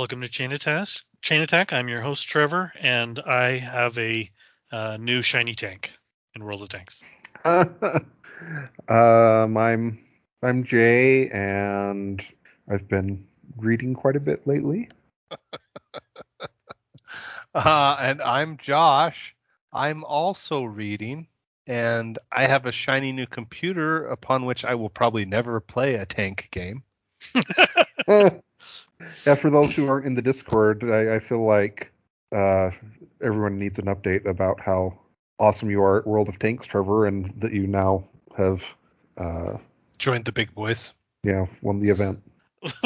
Welcome to Chain Attack. Chain Attack. I'm your host, Trevor, and I have a uh, new shiny tank in World of Tanks. um, I'm I'm Jay, and I've been reading quite a bit lately. Uh, and I'm Josh. I'm also reading, and I have a shiny new computer upon which I will probably never play a tank game. yeah, for those who aren't in the Discord, I, I feel like uh, everyone needs an update about how awesome you are at World of Tanks, Trevor, and that you now have uh, Joined the big boys. yeah won the event.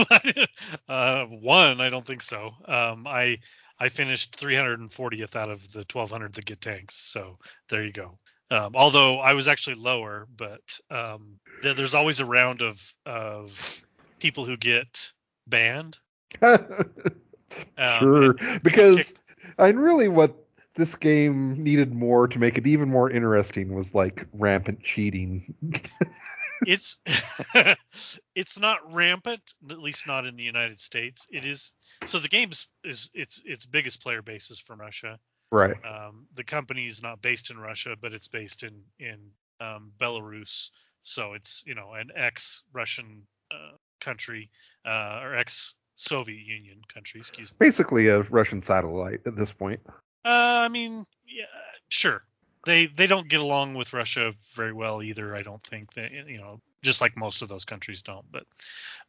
uh, one, I don't think so. Um, I I finished 340th out of the 1200 that get tanks, so there you go. Um, although I was actually lower, but um, there, there's always a round of of people who get banned. Um, sure, because I really what this game needed more to make it even more interesting was like rampant cheating. it's it's not rampant at least not in the united states it is so the game is, is its its biggest player base is from russia right. um, the company is not based in russia but it's based in in um, belarus so it's you know an ex russian uh, country uh, or ex soviet union country excuse me Basically a Russian satellite at this point. uh, i mean yeah sure they they don't get along with Russia very well either. I don't think that you know, just like most of those countries don't. But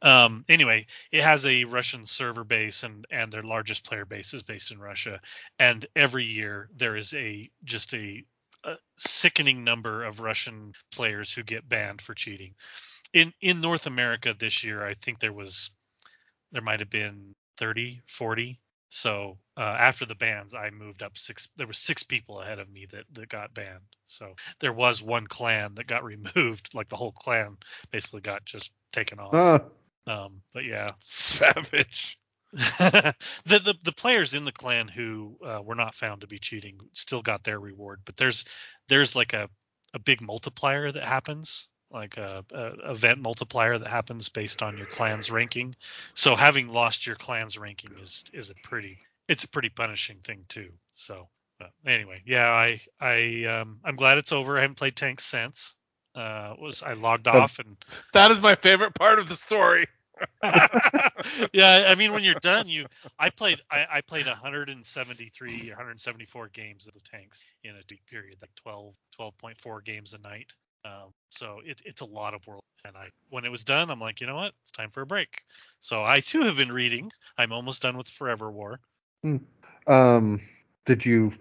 um, anyway, it has a Russian server base, and and their largest player base is based in Russia. And every year there is a just a, a sickening number of Russian players who get banned for cheating. In in North America this year, I think there was there might have been 30, 40 so uh, after the bans, I moved up six. There were six people ahead of me that, that got banned. So there was one clan that got removed. Like the whole clan basically got just taken off. Um, but yeah, Savage. the, the the players in the clan who uh, were not found to be cheating still got their reward. But there's there's like a a big multiplier that happens like a, a event multiplier that happens based on your clan's ranking. So having lost your clan's ranking is is a pretty it's a pretty punishing thing too. So but anyway, yeah, I I um I'm glad it's over. I haven't played tanks since. Uh was I logged off and That is my favorite part of the story. yeah, I mean when you're done, you I played I, I played 173 or 174 games of the tanks in a deep period, like 12 12.4 games a night. Um, so it, it's a lot of world. And I when it was done, I'm like, you know what? It's time for a break. So I too have been reading. I'm almost done with Forever War. um, did you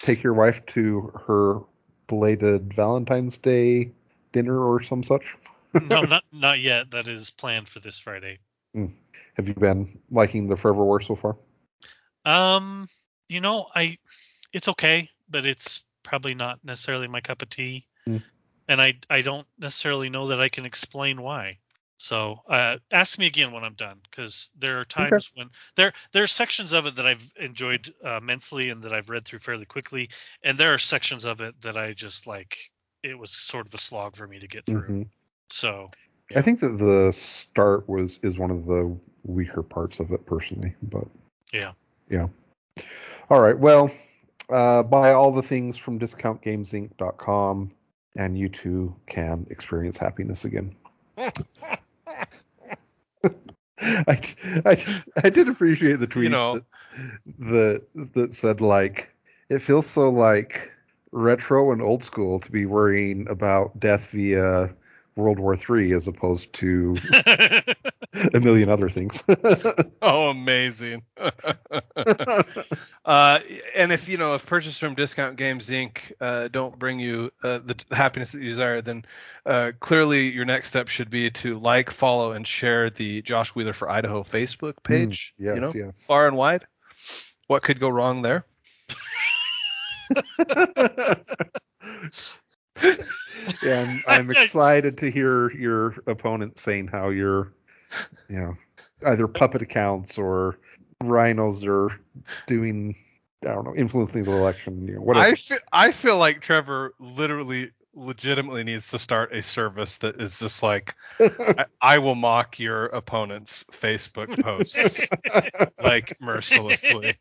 take your wife to her belated Valentine's Day dinner or some such? No, not not yet. That is planned for this Friday. Have you been liking the Forever War so far? Um, you know, I it's okay, but it's probably not necessarily my cup of tea. Hmm. And I I don't necessarily know that I can explain why. So uh, ask me again when I'm done, because there are times when there there are sections of it that I've enjoyed uh, immensely and that I've read through fairly quickly, and there are sections of it that I just like. It was sort of a slog for me to get through. Mhm. So I think that the start was is one of the weaker parts of it personally, but yeah, yeah. All right. Well, uh, buy all the things from discountgamesinc.com, and you too can experience happiness again. I, I, I did appreciate the tweet know. that, that that said like it feels so like retro and old school to be worrying about death via World War Three as opposed to a million other things. Oh, amazing. Uh, and if you know if purchase from Discount Games Inc. Uh, don't bring you uh, the, the happiness that you desire, then uh, clearly your next step should be to like, follow, and share the Josh Wheeler for Idaho Facebook page. yes, you know, yes. far and wide. What could go wrong there? yeah, I'm, I'm excited to hear your opponent saying how you're, you know, either puppet accounts or RINOs are doing, I don't know, influencing the election. You know, whatever. I feel, I feel like Trevor literally legitimately needs to start a service that is just like I, I will mock your opponent's Facebook posts like mercilessly.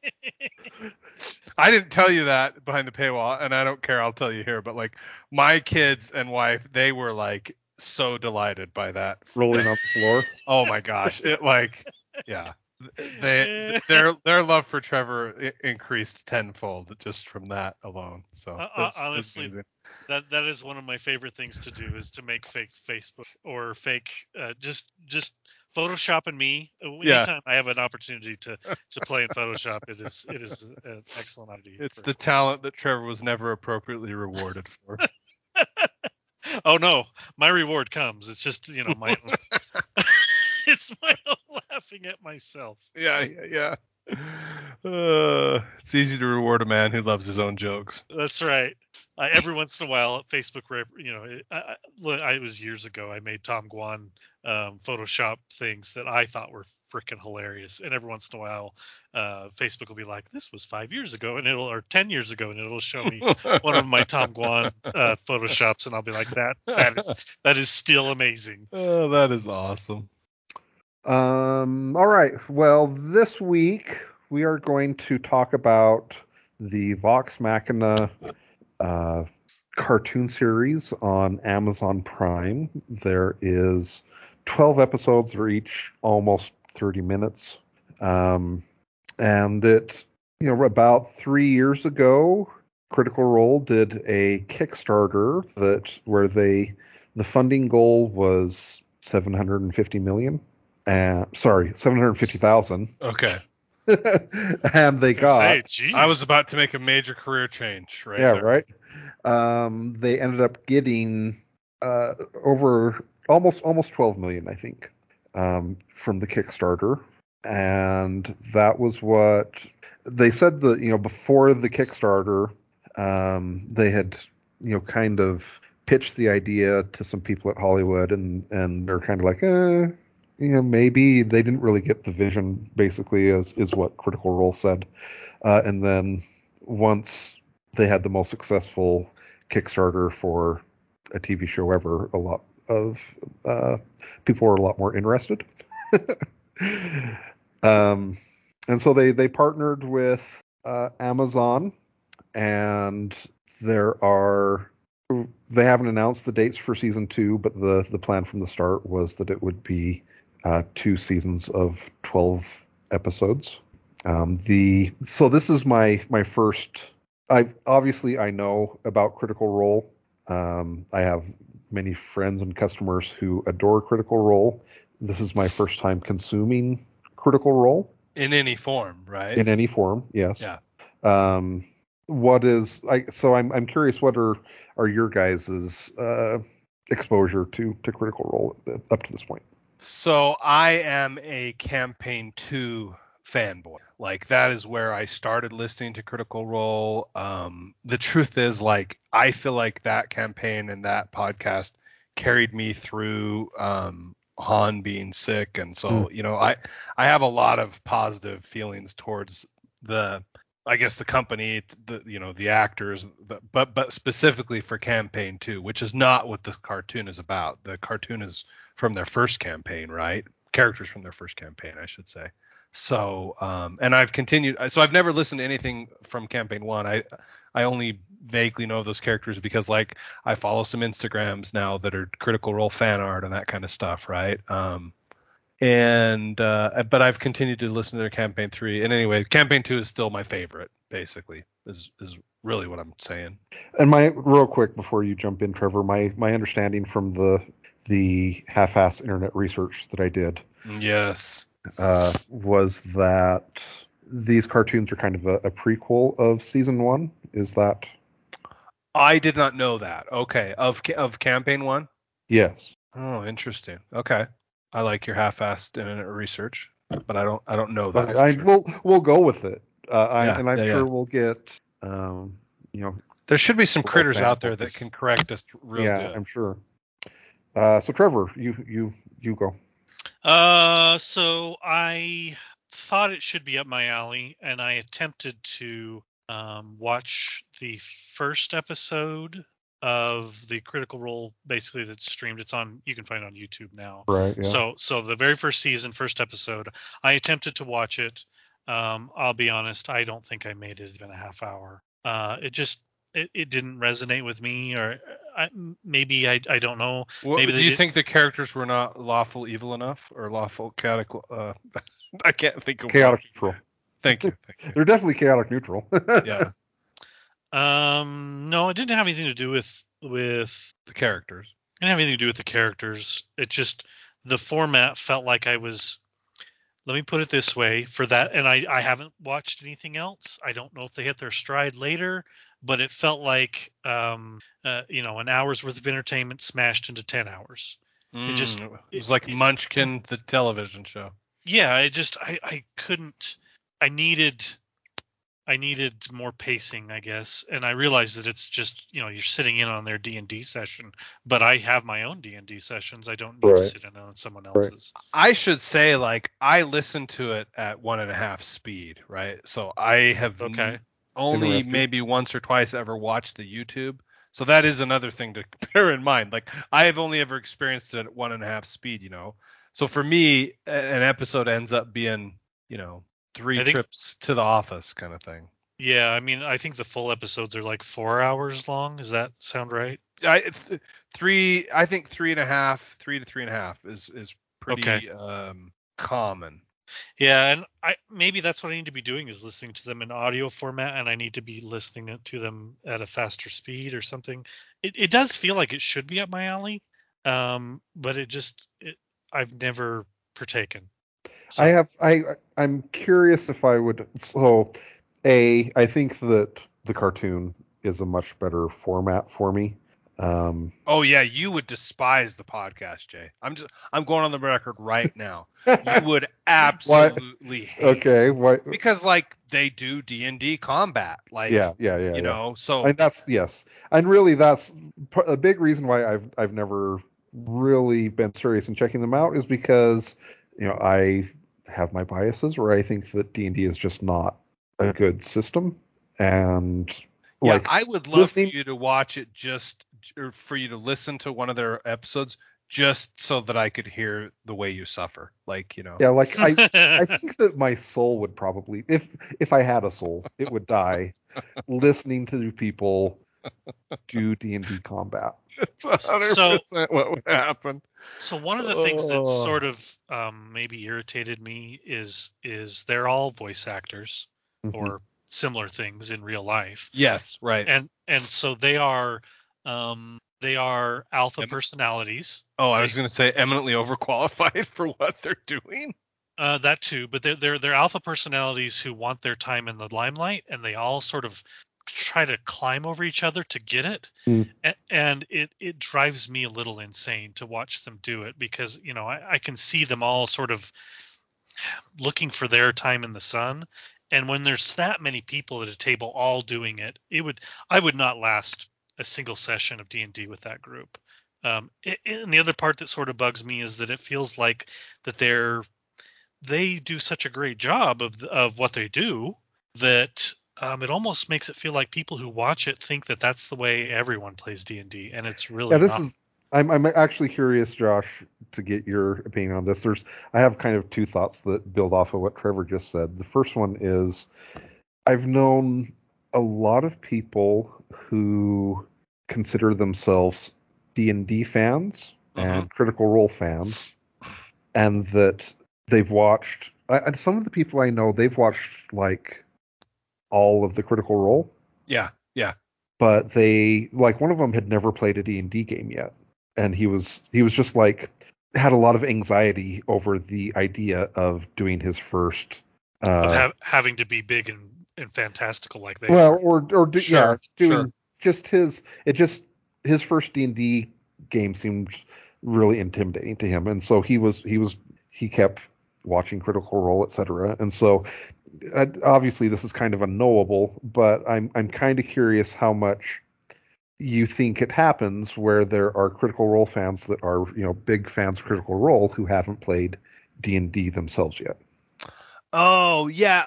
I didn't tell you that behind the paywall, and I don't care. I'll tell you here. But like my kids and wife, they were like so delighted by that. Rolling on the floor. Oh my gosh! It like, yeah, they their their love for Trevor increased tenfold just from that alone. So Uh, uh, honestly, that that is one of my favorite things to do is to make fake Facebook or fake uh, just just Photoshop and me. Uh, Yeah. Anytime I have an opportunity to to play in Photoshop, it is it is an excellent idea. it's for- the talent that Trevor was never appropriately rewarded for. oh no, my reward comes. It's just you know my it's my own laughing at myself. yeah, yeah, yeah. Uh, it's easy to reward a man who loves his own jokes. That's right. I, every once in a while, Facebook, you know, it, I, I it was years ago. I made Tom Guan um, Photoshop things that I thought were freaking hilarious, and every once in a while, uh, Facebook will be like, "This was five years ago," and it'll or ten years ago, and it'll show me one of my Tom Guan uh, photoshops, and I'll be like, "That that is that is still amazing." Oh, that is awesome. Um, all right. Well, this week we are going to talk about the Vox Machina uh, cartoon series on Amazon Prime. There is 12 episodes, they're each almost 30 minutes. Um, and it, you know, about three years ago, Critical Role did a Kickstarter that where they the funding goal was 750 million and sorry 750,000 Okay. and they got Say. I was about to make a major career change, right? yeah there. right um they ended up getting uh over almost almost 12 million i think um from the kickstarter and that was what they said that you know before the kickstarter um they had you know kind of pitched the idea to some people at hollywood and and they're kind of like eh you know maybe they didn't really get the vision basically is is what critical role said uh, and then once they had the most successful Kickstarter for a TV show ever, a lot of uh, people were a lot more interested. um, and so they they partnered with uh, Amazon, and there are they haven't announced the dates for season two, but the the plan from the start was that it would be uh, two seasons of twelve episodes. Um, the so this is my my first. I obviously I know about Critical Role. Um, I have many friends and customers who adore Critical Role. This is my first time consuming Critical Role In any form, right? in any form. Yes. Yeah. Um, what is I? So I'm I'm curious. What are are your guys's uh, exposure to to Critical Role up to this point? So I am a campaign two fanboy. Like that is where I started listening to Critical Role. Um, the truth is, like, I feel like that campaign and that podcast carried me through um, Han being sick, and so you know, I I have a lot of positive feelings towards the. I guess the company, the you know the actors, but but specifically for campaign two, which is not what the cartoon is about. The cartoon is from their first campaign, right? Characters from their first campaign, I should say. So, um, and I've continued. So I've never listened to anything from campaign one. I I only vaguely know those characters because like I follow some Instagrams now that are Critical Role fan art and that kind of stuff, right? Um, and uh, but I've continued to listen to their campaign three. And anyway, campaign two is still my favorite. Basically, is is really what I'm saying. And my real quick before you jump in, Trevor, my my understanding from the the half-ass internet research that I did Yes. uh, was that these cartoons are kind of a, a prequel of season one. Is that I did not know that. Okay. Of of campaign one. yes? Oh, interesting. Okay. I like your half-assed internet research, but I don't I don't know that. But I, sure. we'll we'll go with it, uh, I, Yeah, and I'm yeah, sure yeah. we'll get um, you know There should be some critters out there that can correct us real yeah, good. I'm sure. Uh, so Trevor, you you you go. Uh, so I thought it should be up my alley, and I attempted to um, watch the first episode of the Critical Role, basically that's streamed. It's on. You can find it on YouTube now. Right. Yeah. So, so the very first season, first episode, I attempted to watch it. Um, I'll be honest, I don't think I made it even a half hour. Uh, it just it, it didn't resonate with me, or I, maybe I I don't know. What, Maybe do you did- think the characters were not lawful evil enough or lawful chaotic? Uh, I can't think of chaotic neutral. Thank you. Thank you. They're definitely chaotic neutral. Yeah, Um, no, it didn't have anything to do with with the characters. It didn't have anything to do with the characters. It just the format felt like I was. Let me put it this way: for that, and I I haven't watched anything else. I don't know if they hit their stride later, but it felt like um uh, you know an hour's worth of entertainment smashed into ten hours. It just- Mm, it was like it- Munchkin, the television show. Yeah, I just I I couldn't. I needed. I needed more pacing, I guess, and I realized that it's just you know you're sitting in on their D and D session, but I have my own D and D sessions. I don't need to sit in on someone else's. I should say, like, I listened to it at one and a half speed, right? So I have n- Okay. Only maybe once or twice ever watched the YouTube. So that is another thing to bear in mind. Like, I have only ever experienced it at one and a half speed, you know. So for me, an episode ends up being, you know, three I think- trips to the office kind of thing. Yeah, I mean, I think the full episodes are like four hours long. Does that sound right? I th- three, I think three and a half, three to three and a half is is pretty Okay. um common. Yeah, and I maybe that's what I need to be doing is listening to them in audio format, and I need to be listening to them at a faster speed or something. It it does feel like it should be up my alley, um, but it just it, I've never partaken. So- I have I I'm curious if I would so a I think that the cartoon is a much better format for me. Um Oh yeah, you would despise the podcast, Jay. I'm just I'm going on the record right now. You would absolutely hate okay, what because like they do D and D combat, like yeah, yeah, yeah. you yeah. know. So and that's yes. And really that's a big reason why I've I've never really been serious in checking them out is because you know I have my biases where I think that D&D is just not a good system and yeah, like I would love listening- for you to watch it just or for you to listen to one of their episodes just so that I could hear the way you suffer, like you know. yeah like I I think that my soul would probably, if if I had a soul, it would die listening to people do D and D combat. It's So- what would happen. So one of the things that Oh. sort of um, maybe irritated me is is they're all voice actors Mhm. or similar things in real life, Yes, right. and and so they are um, they are alpha Em- personalities. oh, I was going to say eminently overqualified for what they're doing. Uh, that too, but they're they're they're alpha personalities who want their time in the limelight, and they all sort of try to climb over each other to get it. A- and it it drives me a little insane to watch them do it because you know I, I can see them all sort of looking for their time in the sun, and when there's that many people at a table all doing it, it would I would not last a single session of D and D with that group. Um, and the other part that sort of bugs me is that it feels like that they're they do such a great job of of what they do that um, it almost makes it feel like people who watch it think that that's the way everyone plays D and D, and it's really Yeah, this not. is. I'm I'm actually curious, Josh, to get your opinion on this. There's I have kind of two thoughts that build off of what Trevor just said. The first one is I've known a lot of people who consider themselves D&D fans and Critical Role fans and that they've watched I, some of the people I know they've watched like all of the Critical Role Yeah. Yeah. But they like one of them had never played a D&D game yet and he was he was just like had a lot of anxiety over the idea of doing his first uh of ha- having to be big and, and fantastical like they well are. or or do, yeah doing sure. Just his it just his first D&D game seemed really intimidating to him and so he was he was he kept watching critical role etc and so uh, obviously this is kind of unknowable but i'm i'm kind of curious how much you think it happens where there are critical role fans that are you know big fans of critical role who haven't played d&d themselves yet Oh yeah.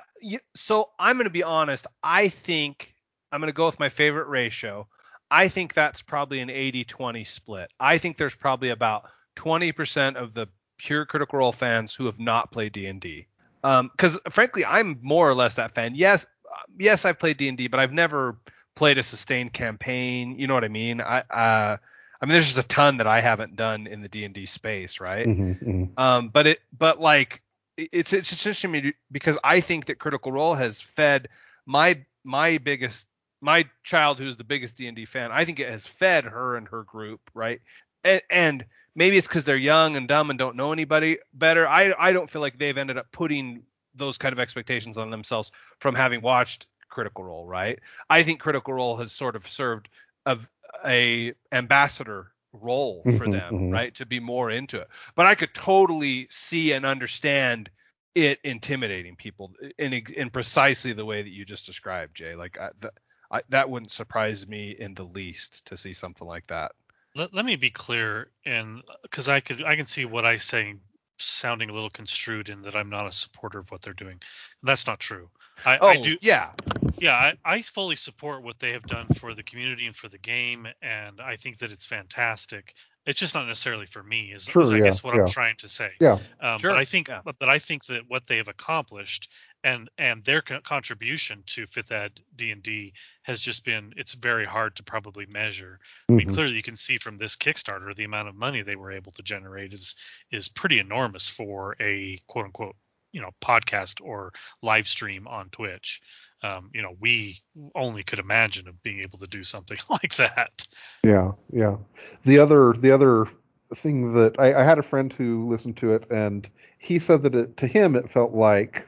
So I'm going to be honest. I think I'm going to go with my favorite ratio. I think that's probably an 80-20 split. I think there's probably about 20% of the pure Critical Role fans who have not played D&D. Because frankly, I'm more or less that fan. Yes, yes, I've played D&D, but I've never played a sustained campaign. You know what I mean? I uh, I mean, there's just a ton that I haven't done in the D&D space, right? Mhm, mhm. Um, but it, but like, it's it's interesting to me because I think that Critical Role has fed my my biggest my child who's the biggest D and D fan. I think it has fed her and her group, right? And, and maybe it's because they're young and dumb and don't know anybody better. I I don't feel like they've ended up putting those kind of expectations on themselves from having watched Critical Role, right? I think Critical Role has sort of served a, a ambassador role for Mhm, them, mhm. right? To be more into it. But I could totally see and understand it intimidating people in in precisely the way that you just described, Jay. Like I, th- I, that wouldn't surprise me in the least to see something like that. let, let me be clear and because i could i can see what i say sounding a little construed in that i'm not a supporter of what they're doing. That's not true. I, Oh, I do yeah, yeah I, I fully support what they have done for the community and for the game and i think that it's fantastic. It's just not necessarily for me is, Sure, is i yeah, guess what yeah. i'm trying to say. Yeah. Um, Sure, but I think, yeah. but, but I think that what they have accomplished and and their contribution to Fifth Ed D and D has just been it's very hard to probably measure. I mean, Mhm. clearly you can see from this Kickstarter the amount of money they were able to generate is is pretty enormous for a quote unquote you know podcast or live stream on Twitch. Um, you know, we only could imagine of being able to do something like that. Yeah, yeah. The other the other thing that I, I had a friend who listened to it and he said that it, to him it felt like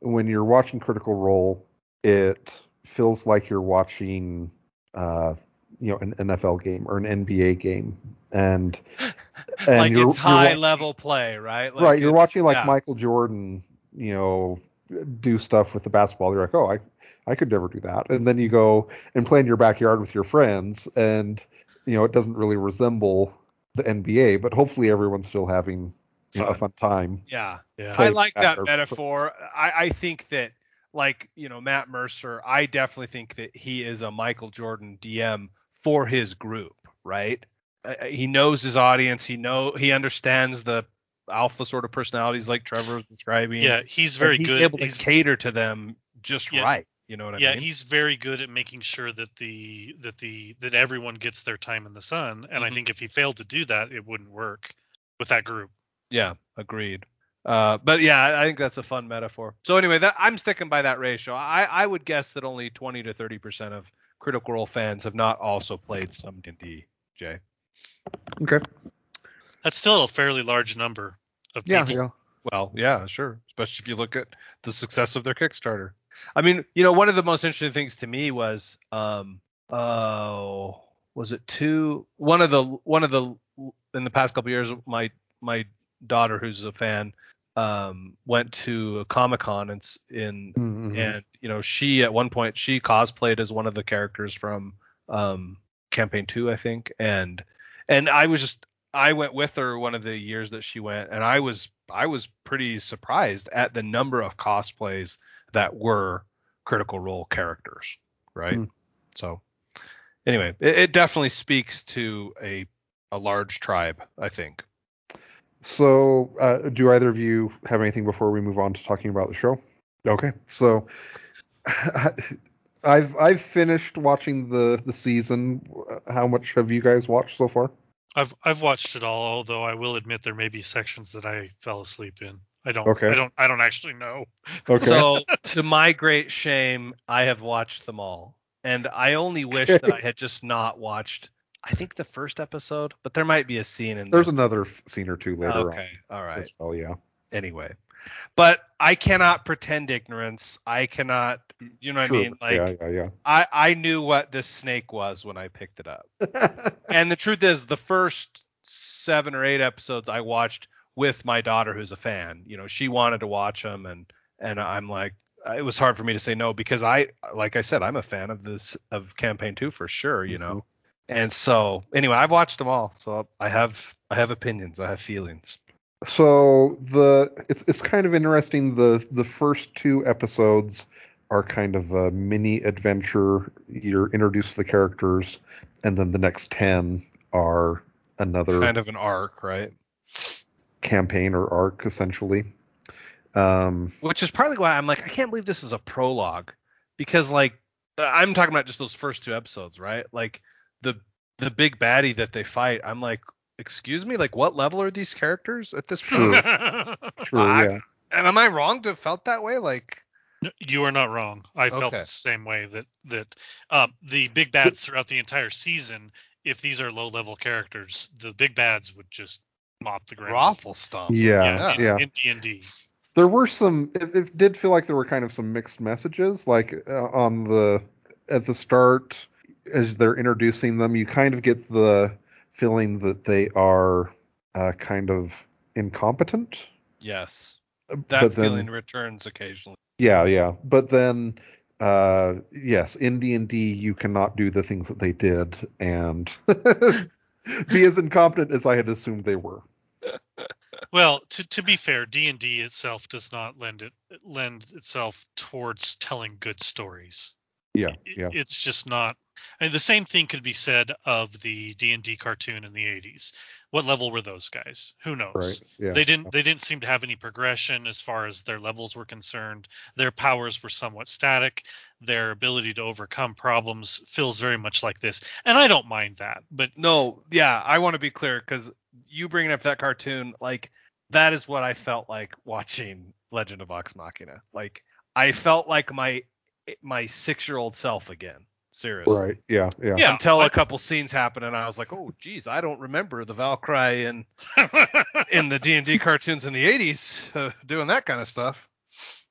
when you're watching Critical Role, it feels like you're watching uh you know an NFL game or an NBA game and and like it's high level play, right? Like right you're watching like yeah. Michael Jordan you know do stuff with the basketball you're like oh I I could never do that and then you go and play in your backyard with your friends and you know it doesn't really resemble the NBA but hopefully everyone's still having you know, Fun. fun time Yeah. Yeah. I like that that metaphor. I, I think that, like, you know, Matt Mercer, I definitely think that he is a Michael Jordan DM for his group, right? Uh, he knows his audience. He know he understands the alpha sort of personalities like Trevor was describing. Yeah, he's and very he's good. able to he's, cater to them just Yeah. right. You know what I mean? yeah, he's very good at making sure that the that the that everyone gets their time in the sun. And I Mhm. think if he failed to do that, it wouldn't work with that group. Yeah, agreed. Uh, but yeah, I I think that's a fun metaphor. So anyway, that I'm sticking by that ratio. I, I would guess that only 20 to 30 percent of Critical Role fans have not also played some D&D. Jay. okay That's still a fairly large number of yeah people. yeah Well, yeah, sure. Especially if you look at the success of their Kickstarter. I mean, you know, one of the most interesting things to me was, um, oh, was it two? One of the one of the in the past couple years, my my daughter, who's a fan, um, went to a Comic Con and in Mhm. and you know she at one point she cosplayed as one of the characters from um campaign 2 i think and and i was just i went with her one of the years that she went and i was i was pretty surprised at the number of cosplays that were critical role characters right Hmm. so anyway it, it definitely speaks to a a large tribe i think So, uh, do either of you have anything before we move on to talking about the show? Okay, so I've I've finished watching the the season. How much have you guys watched so far? I've I've watched it all, although I will admit there may be sections that I fell asleep in. I don't Okay. I don't I don't actually know. Okay. so to my great shame i have watched them all and I only wish that I had just not watched. I think the first episode, but there might be a scene in There's there. another scene or two later okay, all on right. as well. Yeah. Anyway, but I cannot pretend ignorance. I cannot. You know what Sure. I mean? Like yeah, yeah, yeah. I I knew what this snake was when I picked it up. And the truth is, the first seven or eight episodes I watched with my daughter, who's a fan. You know, she wanted to watch them, and and I'm like, uh, it was hard for me to say no because I, like I said, I'm a fan of this of campaign two for sure. You mm-hmm. know, and so anyway, I've watched them all, so I have I have opinions, I have feelings. so the it's it's kind of interesting. The the first two episodes are kind of a mini adventure. You're introduced to the characters, and then the next ten are another Kind of an arc, right? campaign or arc essentially. Um, Which is partly why I'm like, I can't believe this is a prologue because like I'm talking about just those first two episodes, right? Like the the big baddie that they fight, I'm like, excuse me, like what level are these characters at this point? Sure. sure, I- yeah. And am I wrong to have felt that way? Like, you are not wrong. I felt Okay. the same way that that um, the big bads throughout the entire season, if these are low level characters, the big bads would just mop the ground. Raffle stomp. Yeah, in- yeah. In D and D. There were some. It, it did feel like there were kind of some mixed messages. Like uh, on the at the start, as they're introducing them, you kind of get the feeling that they are uh, kind of incompetent. Yes. But That then, feeling returns occasionally. yeah, yeah. But then, uh, yes, in D and D, you cannot do the things that they did and be as incompetent as I had assumed they were. Well, to to be fair, D and D itself does not lend it lend itself towards telling good stories. Yeah, yeah. It's just not. I mean, the same thing could be said of the D and D cartoon in the '80s. What level were those guys? Who knows? Right. Yeah. They didn't. They didn't seem to have any progression as far as their levels were concerned. Their powers were somewhat static. Their ability to overcome problems feels very much like this, and I don't mind that. But No, yeah, I want to be clear because you bringing up that cartoon, like that is what I felt like watching Legend of Vox Machina. Like I felt like my my six year old self again. Seriously. Right. Yeah. Yeah. Yeah, Until I- a couple scenes happened and I was like, oh geez, I don't remember the Valkyrie in in the D and D cartoons in the '80s uh, doing that kind of stuff.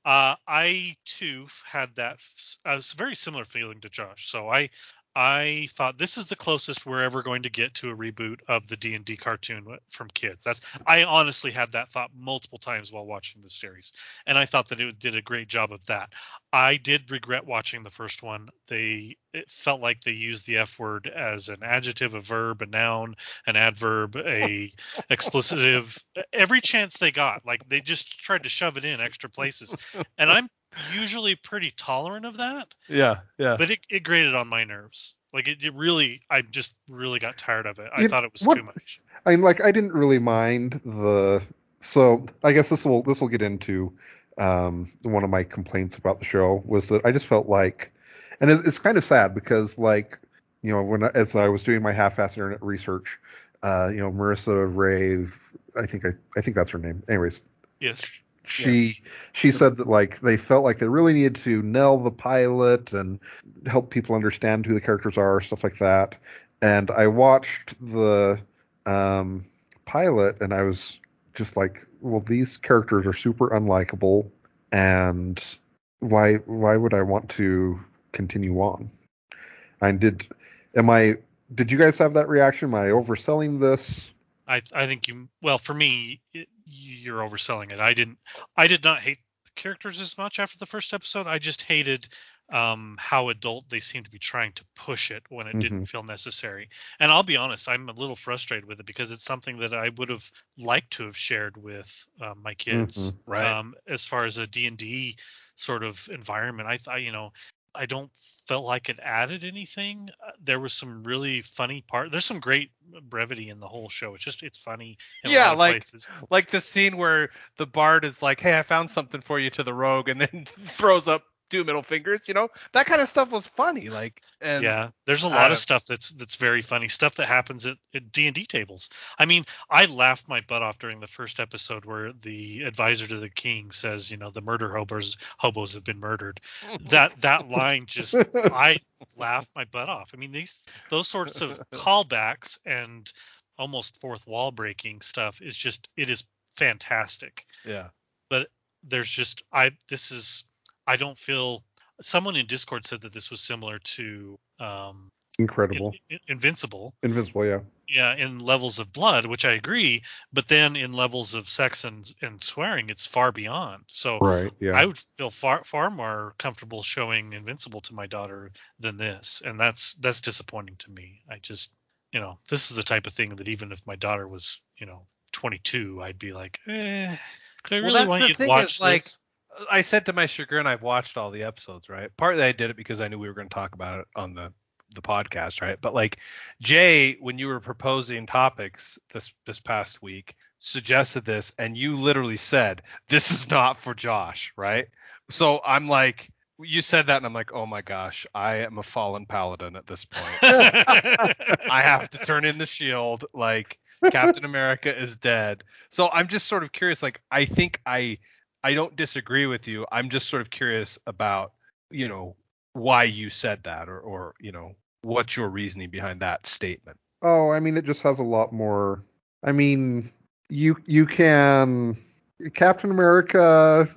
Uh, I too had that s- a s- very similar feeling to Josh. So I I thought this is the closest we're ever going to get to a reboot of the D and D cartoon from kids. That's I honestly had that thought multiple times while watching the series, and I thought that it did a great job of that. I did regret watching the first one. They it felt like they used the F word as an adjective, a verb, a noun, an adverb, a explicitive. Every chance they got, like they just tried to shove it in extra places, and I'm usually pretty tolerant of that, Yeah, yeah. but it, it grated on my nerves. Like it, it really, I just really got tired of it. I You- thought it was what- too much. I mean, like I didn't really mind the. So I guess this will this will get into um, one of my complaints about the show was that I just felt like, and it, it's kind of sad because like you know when I- as I was doing my half-assed internet research, uh, you know Marisha Ray, I think I I think that's her name. Anyways, Yes. She she said that like they felt like they really needed to nail the pilot and help people understand who the characters are stuff like that. And i watched the um pilot and i was just like well these characters are super unlikable and why why would i want to continue on? I did am i did you guys have that reaction? Am i overselling this I I think you well for me it, you're overselling it. I didn't I did not hate the characters as much after the first episode. I just hated um how adult they seemed to be trying to push it when it didn't feel necessary. And I'll be honest, I'm a little frustrated with it because it's something that I would have liked to have shared with uh, my kids. Mhm. Right. Um as far as a D&D sort of environment, I thought, you know, I don't felt like it added anything. Uh, there was some really funny part. There's some great brevity in the whole show. It's just it's funny. Yeah, like- places. like the scene where the bard is like, "Hey, I found something for you" to the rogue, and then throws up two middle fingers, you know, that kind of stuff was funny. Like, and yeah, there's a lot don't- of uh, stuff that's that's very funny stuff that happens at, at D&D tables. I mean, I laughed my butt off during the first episode where the advisor to the king says, you know, the murder hobos hobos have been murdered. That that line just I laughed my butt off. I mean, these those sorts of callbacks and almost fourth wall breaking stuff is just it is fantastic. yeah, But There's just I this is I don't feel someone in Discord said that this was similar to um Incredible. In- In- Invincible. Invincible, yeah. Yeah, in levels of blood, which I agree, but then in levels of sex and and swearing, it's far beyond. So Right, yeah. I would feel far far more comfortable showing Invincible to my daughter than this, and that's that's disappointing to me. I just, you know, this is the type of thing that even if my daughter was, you know, 22, I'd be like, eh, do I Well, really that's want the you to thing watch is, like, this? I said to my chagrin, I've watched all the episodes, right? Partly I did it because I knew we were going to talk about it on the the podcast, right? But like Jay, when you were proposing topics this this past week, suggested this, and you literally said, "This is not for Josh," right? So I'm like, you said that, and I'm like, oh my gosh, I am a fallen paladin at this point. I have to turn in the shield. Like Captain America is dead. So I'm just sort of curious. Like I think I I don't disagree with you. I'm just sort of curious about you know why you said that or or you know what's your reasoning behind that statement. Oh, I mean, it just has a lot more. I mean, you you can Captain America,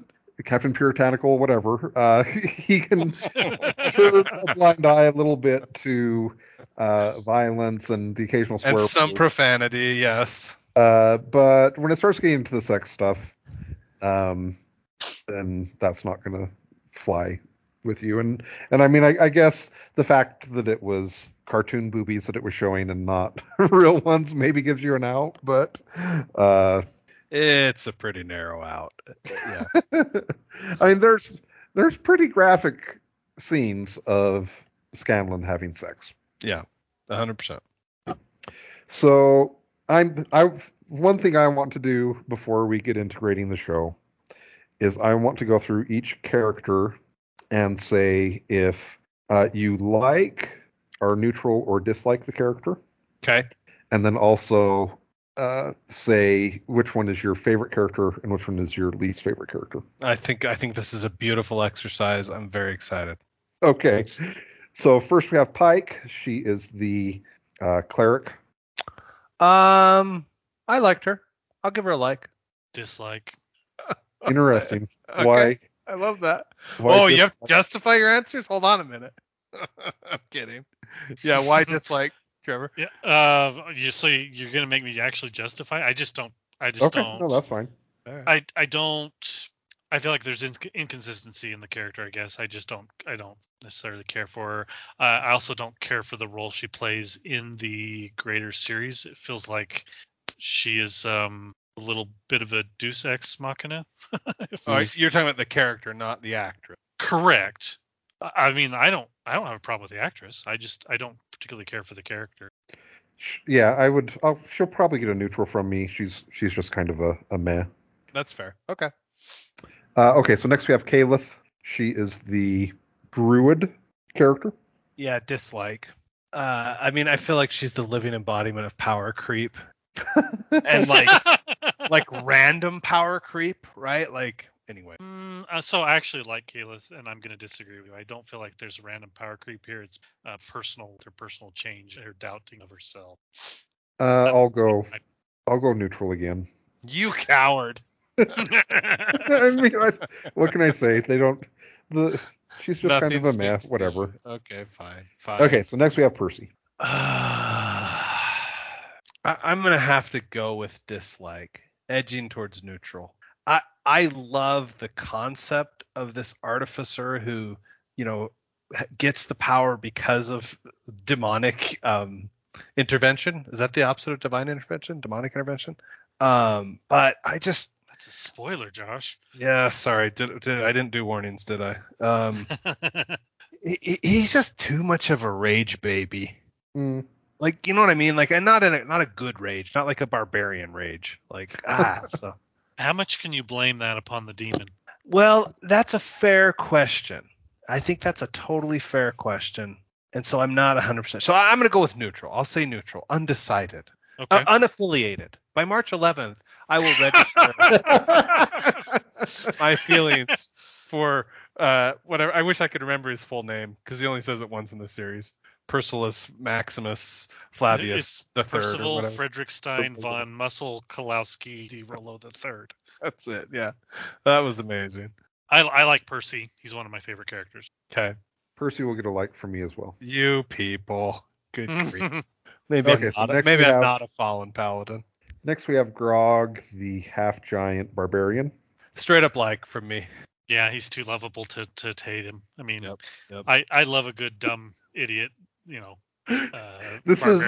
Captain Puritanical, whatever. Uh, he can turn a blind eye a little bit to uh, violence and the occasional swear. And some word. profanity, yes. uh, but when it starts getting into the sex stuff, um, then that's not gonna fly with you. And and I mean, I, I guess the fact that it was cartoon boobies that it was showing and not real ones maybe gives you an out. But uh, It's a pretty narrow out. Yeah. I mean, there's there's pretty graphic scenes of Scanlan having sex. Yeah. 100%. So I'm I one thing I want to do before we get into grading the show is I want to go through each character and say if uh, you like or neutral or dislike the character, Okay. and then also uh, say which one is your favorite character and which one is your least favorite character. I think I think this is a beautiful exercise. I'm very excited. Okay. So first we have Pike. She is the uh, cleric. Um I liked her. I'll give her a like. Dislike. Interesting. Okay. Why? I love that. why oh, you have to justify your answers? Hold on a minute. I'm kidding. Yeah, why dislike, Trevor? Yeah. Uh, you so you're gonna make me actually justify? I just don't. I just Okay, don't. no, that's fine. I I don't. I feel like there's inc- inconsistency in the character. I guess I just don't. I don't necessarily care for her. Uh, I also don't care for the role she plays in the greater series. It feels like she is um a little bit of a Deus ex machina. If- All right, you're talking about the character, not the actress. Correct. I I mean, I don't. I don't have a problem with the actress. I just I don't particularly care for the character. Yeah, I would. I'll, she'll probably get a neutral from me. She's she's just kind of a, a meh. That's fair. Okay. Uh, okay, so next we have Keyleth. She is the druid character. Yeah, dislike. Uh, I mean, I feel like she's the living embodiment of power creep, and like like random power creep, right? Like anyway. Mm, uh, so I actually like Keyleth, and I'm going to disagree with you. I don't feel like there's random power creep here. It's uh, personal, her personal change, her doubting of herself. Uh, I'll go. I'll go neutral again. You coward. I mean, what, what can I say? They don't. The she's just kind of a Nothing meh. speaks to Whatever. Okay, fine. Fine. Okay, so next we have Percy. I, I'm gonna have to go with dislike, edging towards neutral. I I love the concept of this artificer who, you know, gets the power because of demonic um, intervention. Is that the opposite of divine intervention? Demonic intervention. Um, but I just That's a spoiler, Josh. yeah, sorry, did, did I didn't do warnings, did I? Um, he, he- he's just too much of a rage baby. Mm, like you know what I mean? Like and not in a not a good rage, not like a barbarian rage. Like ah so How much can you blame that upon the demon? Well, that's a fair question. I think that's a totally fair question. And so I'm not 100%. So I- I'm going to go with neutral. I'll say neutral, undecided, Okay. uh, unaffiliated. By March 11th, I will register my feelings for uh whatever. I wish I could remember his full name because he only says it once in the series. Persilus Maximus Flavius the third or Percival whatever. Frederickstein von Muscle Klossowski de Rolo the third. That's it. Yeah, that was amazing. I, I like Percy. He's one of my favorite characters. Okay, Percy will get a like from me as well. you people. Good grief. Maybe Okay, I'm, so not, a, next maybe I'm have- not a fallen paladin. Next we have Grog, the half giant barbarian. Straight up like from me. yeah, he's too lovable to to hate him. I mean, Yep, yep. I I love a good dumb idiot. You know, uh, This is-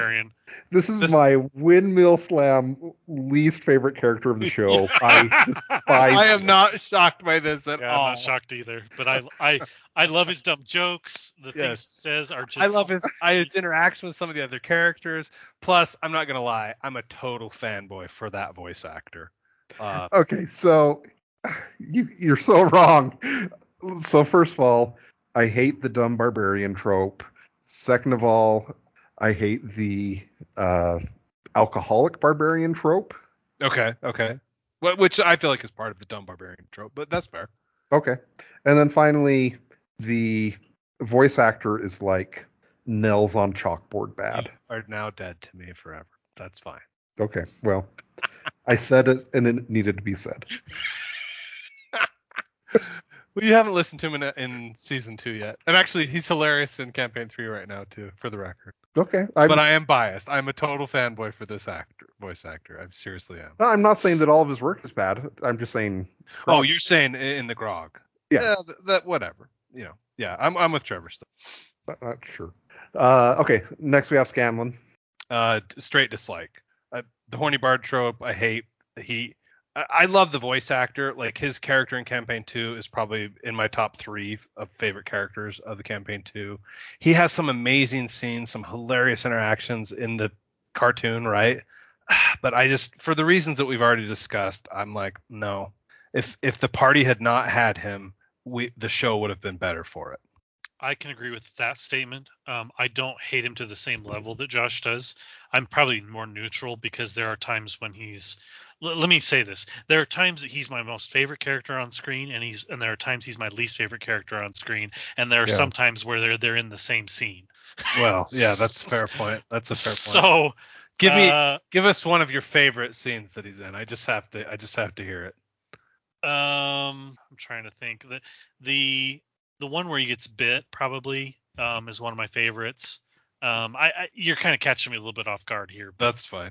This is This- my windmill slam least favorite character of the show. I despise. I am not shocked by this at Yeah, all. I'm not shocked either. But I I I love his dumb jokes. The things he says are just. I love his I, his interaction with some of the other characters. Plus, I'm not gonna lie, I'm a total fanboy for that voice actor. Uh, Okay, so you you're so wrong. So first of all, I hate the dumb barbarian trope. Second of all, I hate the uh, alcoholic barbarian trope. okay, okay. Wh- Which I feel like is part of the dumb barbarian trope, but that's fair. Okay, and then finally, the voice actor is like nails on chalkboard bad. You are now dead to me forever. That's fine. Okay, well, I said it and it needed to be said. Well, you haven't listened to him in, in season two yet, and actually, he's hilarious in campaign three right now too, for the record. Okay, I'm, but I am biased. I'm a total fanboy for this actor, voice actor. I seriously am. I'm not saying that all of his work is bad. I'm just saying. Oh, you're saying in the grog? Yeah. th- that whatever. You know. Yeah, I'm I'm with Trevor still. Not, not sure. Uh, okay, next we have Scanlan. Uh, straight dislike. Uh, the horny bard trope. I hate. He. I, love the voice actor. Like his character in campaign two is probably in my top three of favorite characters of the campaign two. He has some amazing scenes, some hilarious interactions in the cartoon, right? But I just, for the reasons that we've already discussed, I'm like, no. If if the party had not had him, we the show would have been better for it. I can agree with that statement. Um, I don't hate him to the same level that Josh does. I'm probably more neutral because there are times when he's. l- let me say this: there are times that he's my most favorite character on screen, and he's and there are times he's my least favorite character on screen, and there are Yeah. some times where they're they're in the same scene. Well, yeah, that's a fair point. That's a fair point. So give me uh, give us one of your favorite scenes that he's in. I just have to I just have to hear it. Um, I'm trying to think. The the the one where he gets bit probably um, is one of my favorites. Um, I, I you're kind of catching me a little bit off guard here, but That's fine.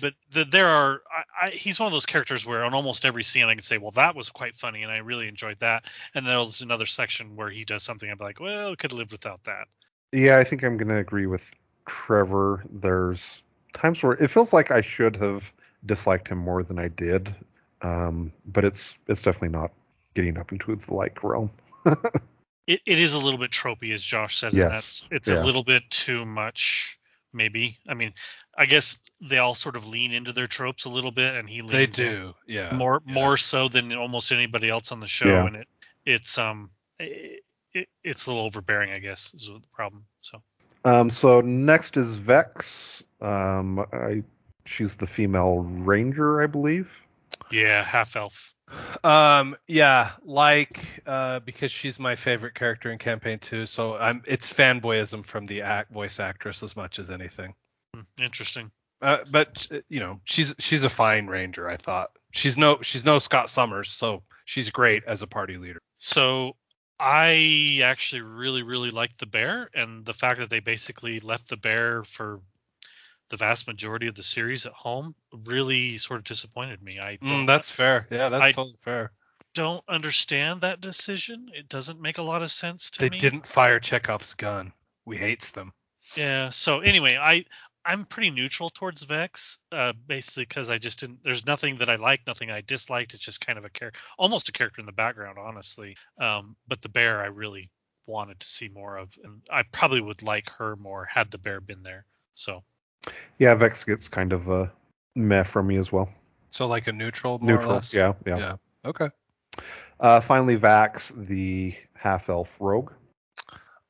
but the, there are I, I, he's one of those characters where on almost every scene I can say, well, that was quite funny and I really enjoyed that. And then there's another section where he does something I'm like, well, could have lived without that. Yeah, I think I'm gonna agree with Trevor. There's times where it feels like I should have disliked him more than I did, um, but it's it's definitely not getting up into the like realm. It, it is a little bit tropey, as Josh said. Yes. that's it's Yeah. a little bit too much, maybe. I mean, I guess they all sort of lean into their tropes a little bit, and he leans They do. Yeah. more yeah. more so than almost anybody else on the show, Yeah. and it it's um it, it, it's a little overbearing, I guess, is the problem. So Um, so next is Vex. Um, I she's the female ranger, I believe. yeah, half elf. Um yeah, like uh because she's my favorite character in campaign 2, so I'm it's fanboyism from the act voice actress as much as anything. Hmm, Interesting. Uh, but you know, she's she's a fine ranger, I thought. She's no she's no Scott Summers, so she's great as a party leader. So I actually really, really liked the bear, and the fact that they basically left the bear for the vast majority of the series at home really sort of disappointed me. I Mm, that's fair. Yeah, that's I- totally fair. don't understand that decision. It doesn't make a lot of sense to They me. didn't fire Chekhov's gun. We hates them. Yeah. So anyway, I I'm pretty neutral towards Vex, uh, basically because I just didn't. There's nothing that I liked, nothing I disliked. It's just kind of a character, almost a character in the background, honestly. Um, but the bear, I really wanted to see more of, and I probably would like her more had the bear been there. So Yeah, Vex gets kind of a meh from me as well. So like a neutral, more or Neutral. less? Yeah, yeah. Yeah. Okay. Uh, finally, Vax, the half elf rogue.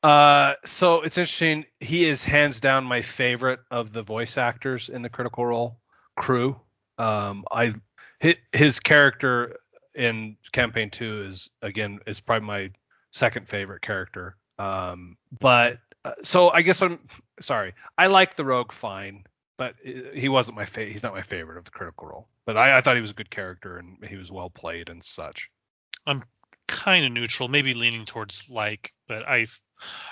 Uh, so it's interesting. He is hands down my favorite of the voice actors in the Critical Role crew. Um, I his, his character in campaign two is again is probably my second favorite character. Um, but uh, so I guess I'm sorry. I like the Rogue fine, but he wasn't my favorite. He's not my favorite of the Critical Role. But I, I thought he was a good character and he was well played and such. I'm kind of neutral, maybe leaning towards like, but I,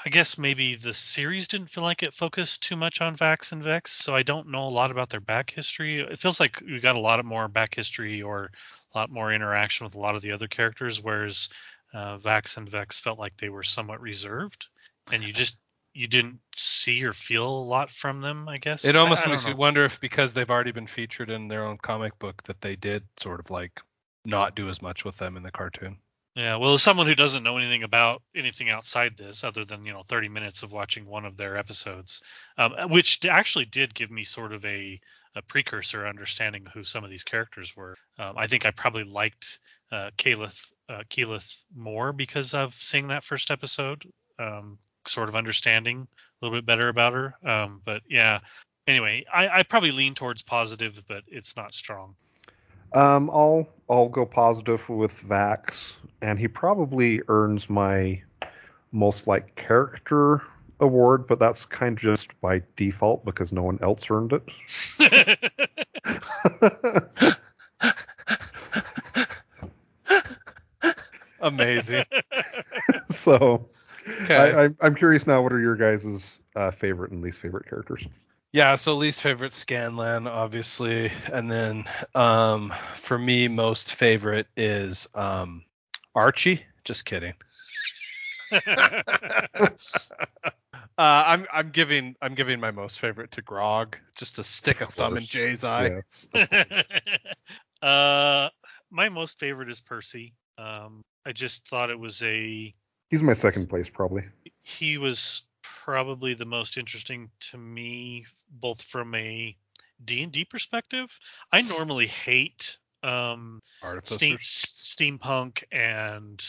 I guess maybe the series didn't feel like it focused too much on Vax and Vex, so I don't know a lot about their back history. It feels like we got a lot of more back history or a lot more interaction with a lot of the other characters, whereas uh, Vax and Vex felt like they were somewhat reserved, and you just you didn't see or feel a lot from them. I guess it almost I, I makes you wonder if because they've already been featured in their own comic book that they did sort of like not do as much with them in the cartoon. Yeah, well, as someone who doesn't know anything about anything outside this, other than you know 30 minutes of watching one of their episodes, um, which actually did give me sort of a, a precursor understanding who some of these characters were. Um, I think I probably liked uh, Keyleth, uh, Keyleth more because of seeing that first episode, um, sort of understanding a little bit better about her. Um, but yeah, anyway, I, I probably lean towards positive, but it's not strong. Um, I'll I'll go positive with Vax, and he probably earns my most like character award, but that's kind of just by default because no one else earned it. Amazing. so, Okay. I, I, I'm curious now. What are your guys' uh, favorite and least favorite characters? Yeah, so least favorite Scanlan, obviously, and then um, for me, most favorite is um, Archie. Just kidding. uh, I'm I'm giving I'm giving my most favorite to Grog, just to stick a thumb in. Jay's eye. Yes. uh, my most favorite is Percy. Um, I just thought it was a He's my second place probably. he was probably the most interesting to me, both from a D and D perspective. I normally hate um, steam, Artificers. steampunk and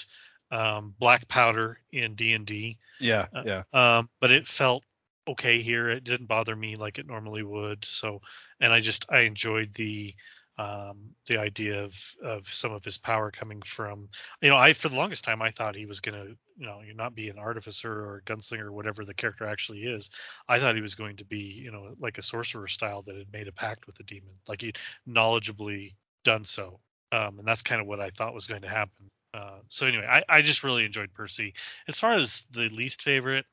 um, black powder in D and D. Yeah, Uh, yeah. Um, but it felt okay here. It didn't bother me like it normally would. So, and I just I enjoyed the um, the idea of of some of his power coming from you know I for the longest time I thought he was gonna you know not be an artificer or a gunslinger or whatever the character actually is. I thought he was going to be you know like a sorcerer style that had made a pact with the demon, like he knowledgeably done so. Um, and that's kind of what I thought was going to happen. Uh, so anyway, I, I just really enjoyed Percy. As far as the least favorite,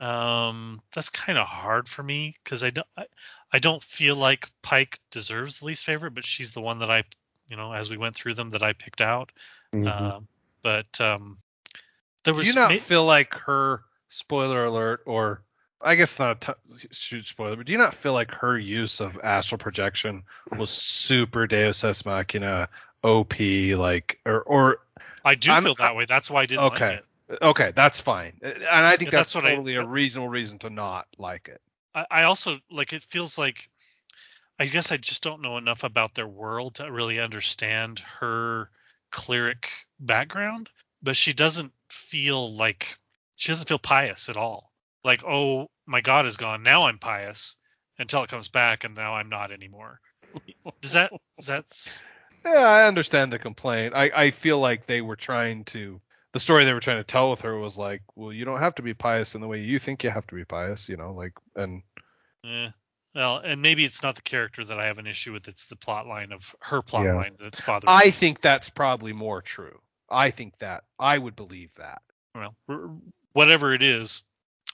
um, that's kind of hard for me because I don't I, I don't feel like Pike deserves the least favorite, but she's the one that I you know as we went through them that I picked out. Mhm. Um, but um, there Do you not ma- feel like her spoiler alert or I guess not a t- huge spoiler, but do you not feel like her use of astral projection was super Deus Ex Machina, OP, like or or I do I'm- feel that way. That's why I didn't okay, like it. okay, that's fine, and I think Yeah, that's, that's what I- totally a reasonable reason to not like it. I, I also like it feels like I guess I just don't know enough about their world to really understand her cleric background, but she doesn't feel like she doesn't feel pious at all. Like, oh, my God is gone. Now I'm pious until it comes back, and now I'm not anymore. Does that does that Yeah, I understand the complaint. I I feel like they were trying to. The story they were trying to tell with her was like, well, you don't have to be pious in the way you think you have to be pious, you know, like, and Yeah. Well, and maybe it's not the character that I have an issue with. It's the plot line of her plot Yeah. line that's bothering me. I me. think that's probably more true. I think that I would believe that. Well, whatever it is,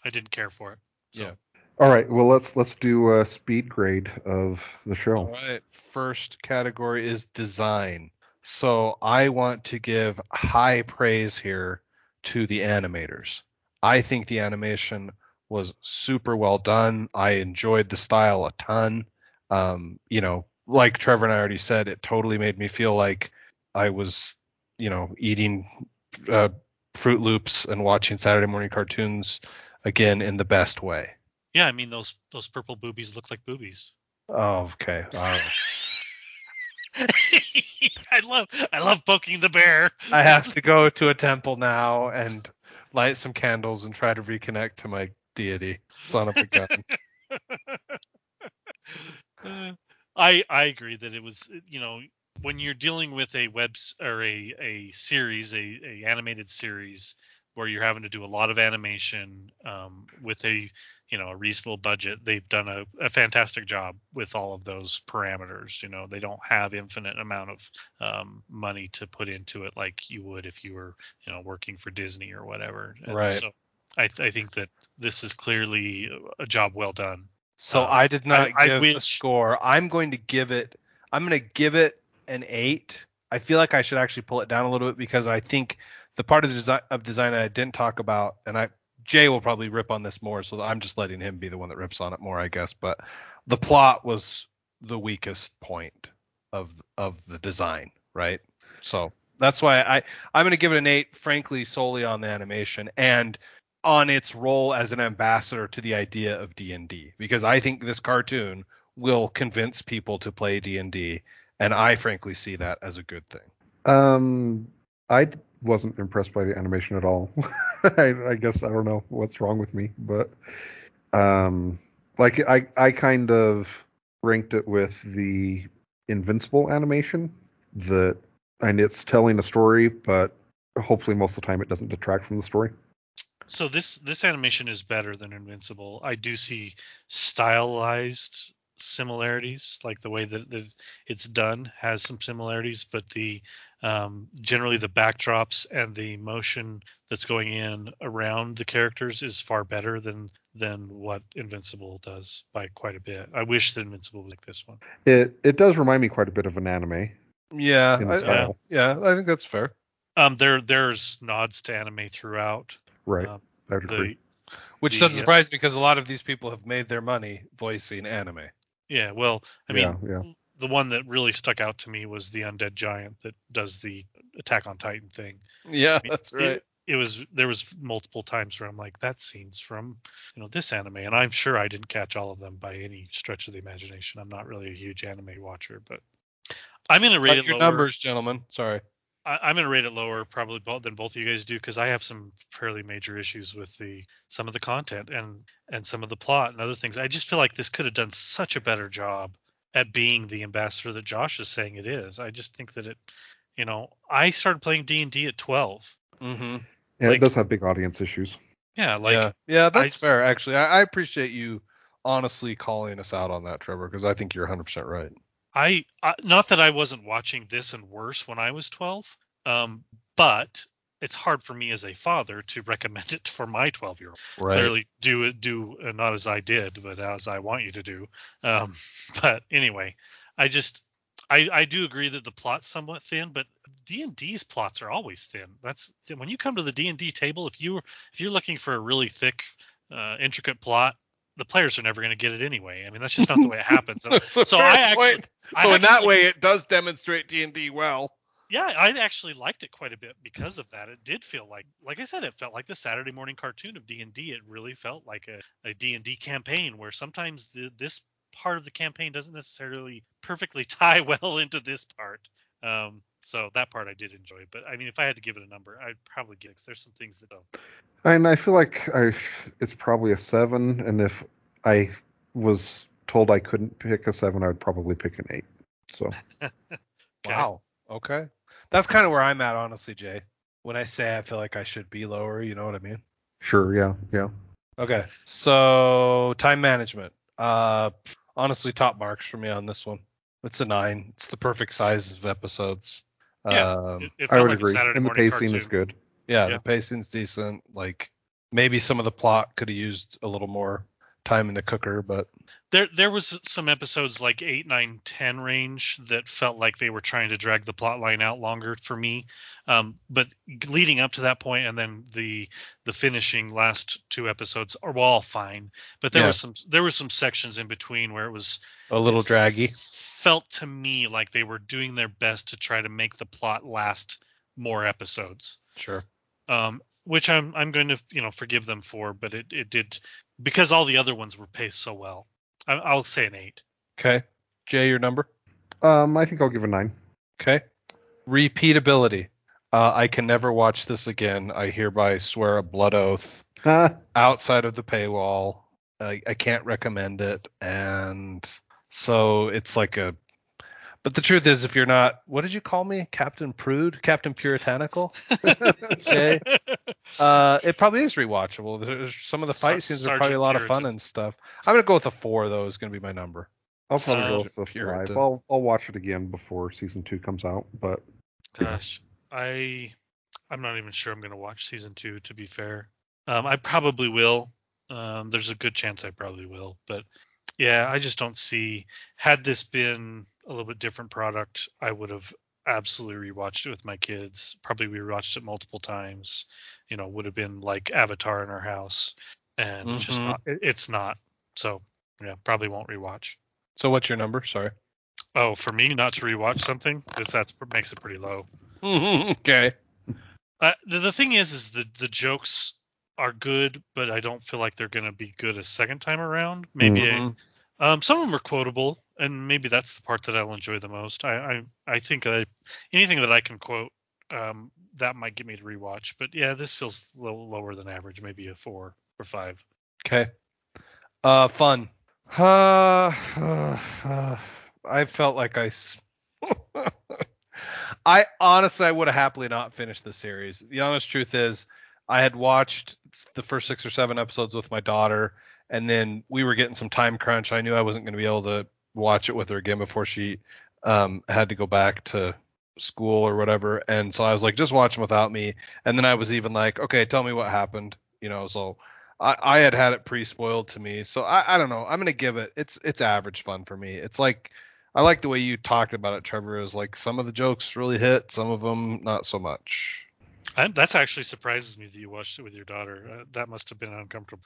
I didn't care for it. So. Yeah. All right. Well, let's let's do a speed grade of the show. All right. First category is design. So I want to give high praise here to the animators. I think the animation was super well done. I enjoyed the style a ton. Um, you know, like Trevor and I already said, it totally made me feel like I was, you know, eating uh, Fruit Loops and watching Saturday morning cartoons again in the best way. Yeah, I mean those those purple boobies look like boobies. Oh, okay. Right. I love I love poking the bear. I have to go to a temple now and light some candles and try to reconnect to my deity. Son of a gun. Uh, I I agree that it was you know when you're dealing with a web or a a series a, a animated series where you're having to do a lot of animation um, with a you know a reasonable budget they've done a, a fantastic job with all of those parameters you know they don't have infinite amount of um, money to put into it like you would if you were you know working for disney or whatever And Right. so I, th- I think that this is clearly a job well done So Uh, I did not I- I give a score. I'm going to give it. I'm going to give it an eight. I feel like I should actually pull it down a little bit because I think the part of the design of design I didn't talk about, and I Jay will probably rip on this more, so I'm just letting him be the one that rips on it more, I guess. But the plot was the weakest point of of the design, right? So that's why I I'm going to give it an eight, frankly, solely on the animation and on its role as an ambassador to the idea of D&D because I think this cartoon will convince people to play D&D and I frankly see that as a good thing. Um, I wasn't impressed by the animation at all. I, I guess I don't know what's wrong with me, but um, like I I kind of ranked it with the Invincible animation that and it's telling a story, but hopefully most of the time it doesn't detract from the story. So this this animation is better than Invincible. I do see stylized similarities, like the way that, that it's done has some similarities, but the um, generally the backdrops and the motion that's going in around the characters is far better than than what Invincible does by quite a bit. I wish that Invincible was like this one. It it does remind me quite a bit of an anime Yeah, I, style, yeah, I think that's fair. Um, there there's nods to anime throughout. right? Um, I would agree. the Which The, doesn't uh, surprise me because a lot of these people have made their money voicing anime. Yeah, well, I mean, yeah, yeah. the one that really stuck out to me was the undead giant that does the attack on titan thing Yeah, mean, that's it, it was there was multiple times where i'm like that scene's from you know this anime and i'm sure i didn't catch all of them by any stretch of the imagination i'm not really a huge anime watcher but i'm going to rate Like it your lower numbers, gentlemen. Sorry. I, i'm going to rate it lower probably both than both of you guys do because i have some fairly major issues with the some of the content and and some of the plot and other things i just feel like this could have done such a better job at being the ambassador that josh is saying it is i just think that it you know i started playing d&d at 12 Mm-hmm. Yeah, like- it does have big audience issues. yeah like yeah, yeah, that's fair. Actually, I, I appreciate you honestly calling us out on that, Trevor, because I think you're 100 percent right. I, I not that I wasn't watching this and worse when I was 12, um, but it's hard for me as a father to recommend it for my 12 year old. Right. Clearly, do it, do uh, not as I did, but as I want you to do. Um, but anyway, I just I I do agree that the plot's somewhat thin, but D and D's plots are always thin. That's when you come to the D and D table. If you if you're looking for a really thick, uh, intricate plot. The players are never going to get it anyway. I mean, that's just not the way it happens. And so I actually, point. I So in that way, it does demonstrate D and D well. yeah i actually liked it quite a bit because of that it did feel like like i said it felt like the saturday morning cartoon of d&d it really felt like a, a d&d campaign where sometimes the, this part of the campaign doesn't necessarily perfectly tie well into this part um, so that part i did enjoy but i mean if i had to give it a number i'd probably give it there's some things that don't And I feel like I it's probably a seven, and if I was told I couldn't pick a seven, I would probably pick an eight. So Okay. Wow. Okay. That's kind of where I'm at, honestly, Jay. When I say I feel like I should be lower, you know what I mean? sure, yeah, yeah. Okay. So time management. Uh, honestly, top marks for me on this one. It's a nine. It's the perfect size of episodes. Yeah, Um, it, it I would like agree. And the morning pacing is good. yeah, yeah. the pacing's decent. Like maybe some of the plot could have used a little more time in the cooker, but there there was some episodes like 8 9 10 range that felt like they were trying to drag the plot line out longer for me um, but leading up to that point and then the the finishing last two episodes are all fine but there Yeah. was some there was some sections in between where it was a little draggy. Felt to me like they were doing their best to try to make the plot last more episodes Sure. um, which I'm I'm going to you know forgive them for, but it it did because all the other ones were paced so well. I, I'll say an eight. Okay. Jay, your number? Um, I think I'll give a nine. Okay. Repeatability. Uh, I can never watch this again. I hereby swear a blood oath outside of the paywall. I, I can't recommend it, and so it's like a. But the truth is, if you're not, what did you call me, Captain Prude, Captain Puritanical? Jay? Uh, it probably is rewatchable. There's, some of the fight Ser- scenes are probably a Sergeant lot of fun and stuff. I'm gonna go with a four though. Is gonna be my number. I'll probably go Uh, with the Puritan. five. I'll I'll watch it again before season two comes out. But Gosh, I I'm not even sure I'm gonna watch season two. To be fair, um, I probably will. Um, there's a good chance I probably will, but yeah, I just don't see. Had this been a little bit different product, I would have absolutely rewatched it with my kids. Probably rewatched it multiple times. You know, would have been like Avatar in our house, and it's just Mhm. not. It's not. So yeah, probably won't rewatch. So what's your number? Sorry. Oh, for me not to rewatch something, that's that's makes it pretty low. okay. Uh, the, the thing is, is the the jokes are good, but I don't feel like they're gonna be good a second time around. Maybe Mhm. Um, some of them are quotable, and maybe that's the part that I'll enjoy the most. I I, I think I, anything that I can quote, um, that might get me to rewatch. But yeah, this feels a little lower than average, maybe a four or five. Okay. Uh, fun. Uh, uh, uh, I felt like I. s- I honestly, I would have happily not finished the series. The honest truth is, I had watched the first six or seven episodes with my daughter, and then we were getting some time crunch. I knew I wasn't going to be able to watch it with her again before she um, had to go back to school or whatever. And so I was like, just watch them without me. And then I was even like, okay, tell me what happened. You know, so I, I had had it pre-spoiled to me, so I, I don't know. I'm gonna give it. It's it's average fun for me. It's like I like the way you talked about it, Trevor. Is like some of the jokes really hit, some of them not so much. I, that's actually surprises me that you watched it with your daughter. Uh, that must have been uncomfortable.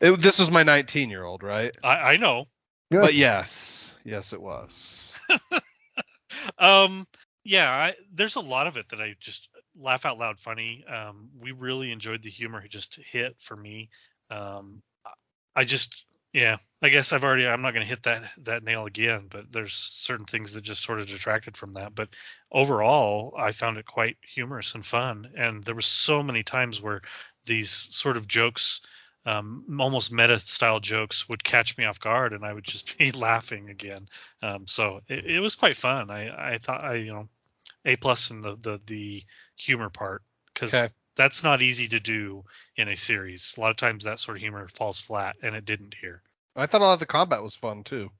It, this was my 19 year old, right? I, I know. Yeah. But yes, yes, it was. um yeah I, there's a lot of it that i just laugh out loud funny um we really enjoyed the humor it just hit for me um I- i just yeah i guess i've already i'm not going to hit that that nail again but there's certain things that just sort of detracted from that but overall i found it quite humorous and fun and there was so many times where these sort of jokes um, almost meta style jokes would catch me off guard and i would just be laughing again um, so it, it was quite fun. I, I thought I you know a plus in the the the humor part because Okay. That's not easy to do in a series. A lot of times that sort of humor falls flat, and it didn't here. I thought a lot of the combat was fun too.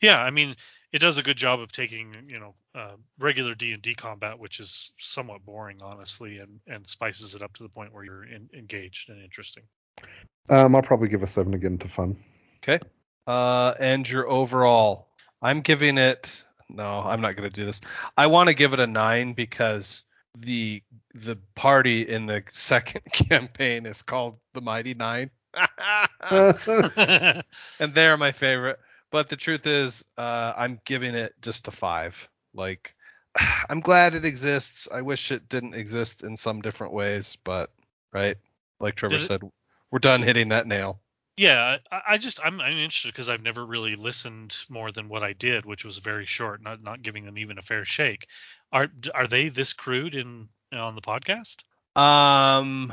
Yeah, I mean it does a good job of taking you know uh, regular D and D combat, which is somewhat boring honestly, and and spices it up to the point where you're in, engaged and interesting. um, I'll probably give a seven again to fun. Okay. Uh, and your overall, I'm giving it. No, I'm not going to do this. I want to give it a nine because the the party in the second campaign is called the Mighty Nine, and they're my favorite. But the truth is, uh, I'm giving it just a five. Like, I'm glad it exists. I wish it didn't exist in some different ways, but right, like Trevor Did it- said, we're done hitting that nail. Yeah, I, I just I'm, I'm interested because I've never really listened more than what I did, which was very short, not not giving them even a fair shake. Are are they this crude in on the podcast? Um,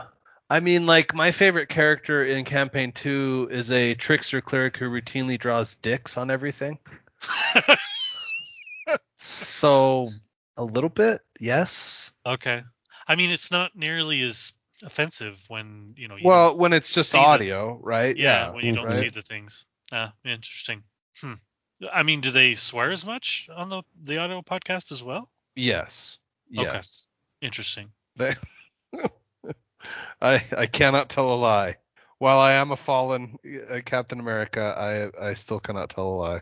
I mean, like my favorite character in campaign two is a trickster cleric who routinely draws dicks on everything. So a little bit, yes. okay. I mean, it's not nearly as offensive when you know. You Well, when it's just see the- audio, right? yeah, when you don't right. see the things. Ah, interesting. Hmm. I mean, do they swear as much on the the audio podcast as well? Yes. Okay. Yes. Interesting. They, I I cannot tell a lie. While I am a fallen uh, Captain America, I I still cannot tell a lie.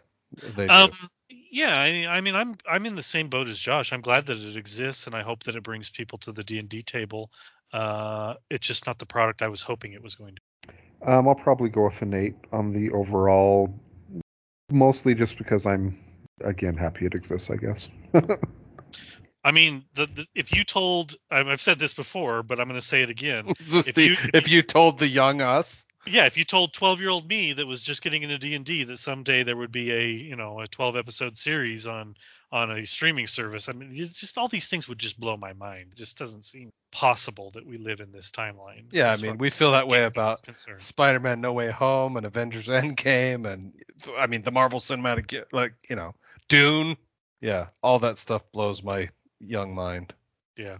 They do. Um, yeah, I, I mean, I'm I'm in the same boat as Josh. I'm glad that it exists, and I hope that it brings people to the D and D table. Uh, it's just not the product I was hoping it was going to. Um, I'll probably go with an eight on the overall, mostly just because I'm again happy it exists. I guess. I mean, the, the if you told, I've I've said this before, but I'm going to say it again. If the- you- if if you told the young us, yeah, if you told 12 year old me that was just getting into D and D that someday there would be a you know a 12 episode series on on a streaming service, I mean, it's just all these things would just blow my mind. It just doesn't seem possible that we live in this timeline. Yeah, I mean, we feel that way about. Spider-Man: No Way Home and Avengers: Endgame, and I mean the Marvel Cinematic, like you know, Dune. Yeah, all that stuff blows my young mind. Yeah.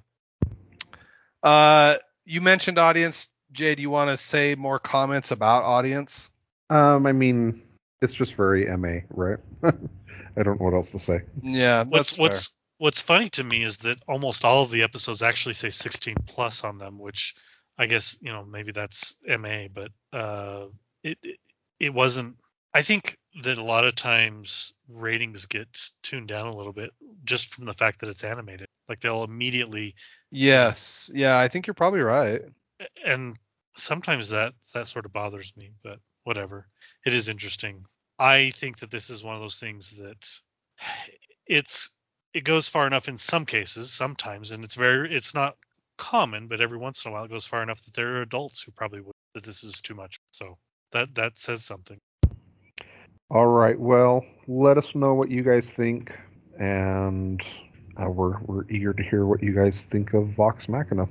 Uh, you mentioned audience. Jay, do you want to say more comments about audience? Um, I mean, it's just very MA, right? I don't know what else to say. Yeah, What's that's what's what's funny to me is that almost all of the episodes actually say 16 plus on them, which I guess you know maybe that's MA, but uh, it it, it wasn't. I think that a lot of times ratings get tuned down a little bit just from the fact that it's animated. Like they'll immediately, Yes, yeah, I think you're probably right. And sometimes that that sort of bothers me, but whatever. It is interesting. I think that this is one of those things that it's it goes far enough in some cases, sometimes, and it's very it's not common, but every once in a while it goes far enough that there are adults who probably would that this is too much. So that that says something. All right. Well, let us know what you guys think, and uh, we're we're eager to hear what you guys think of Vox Machina.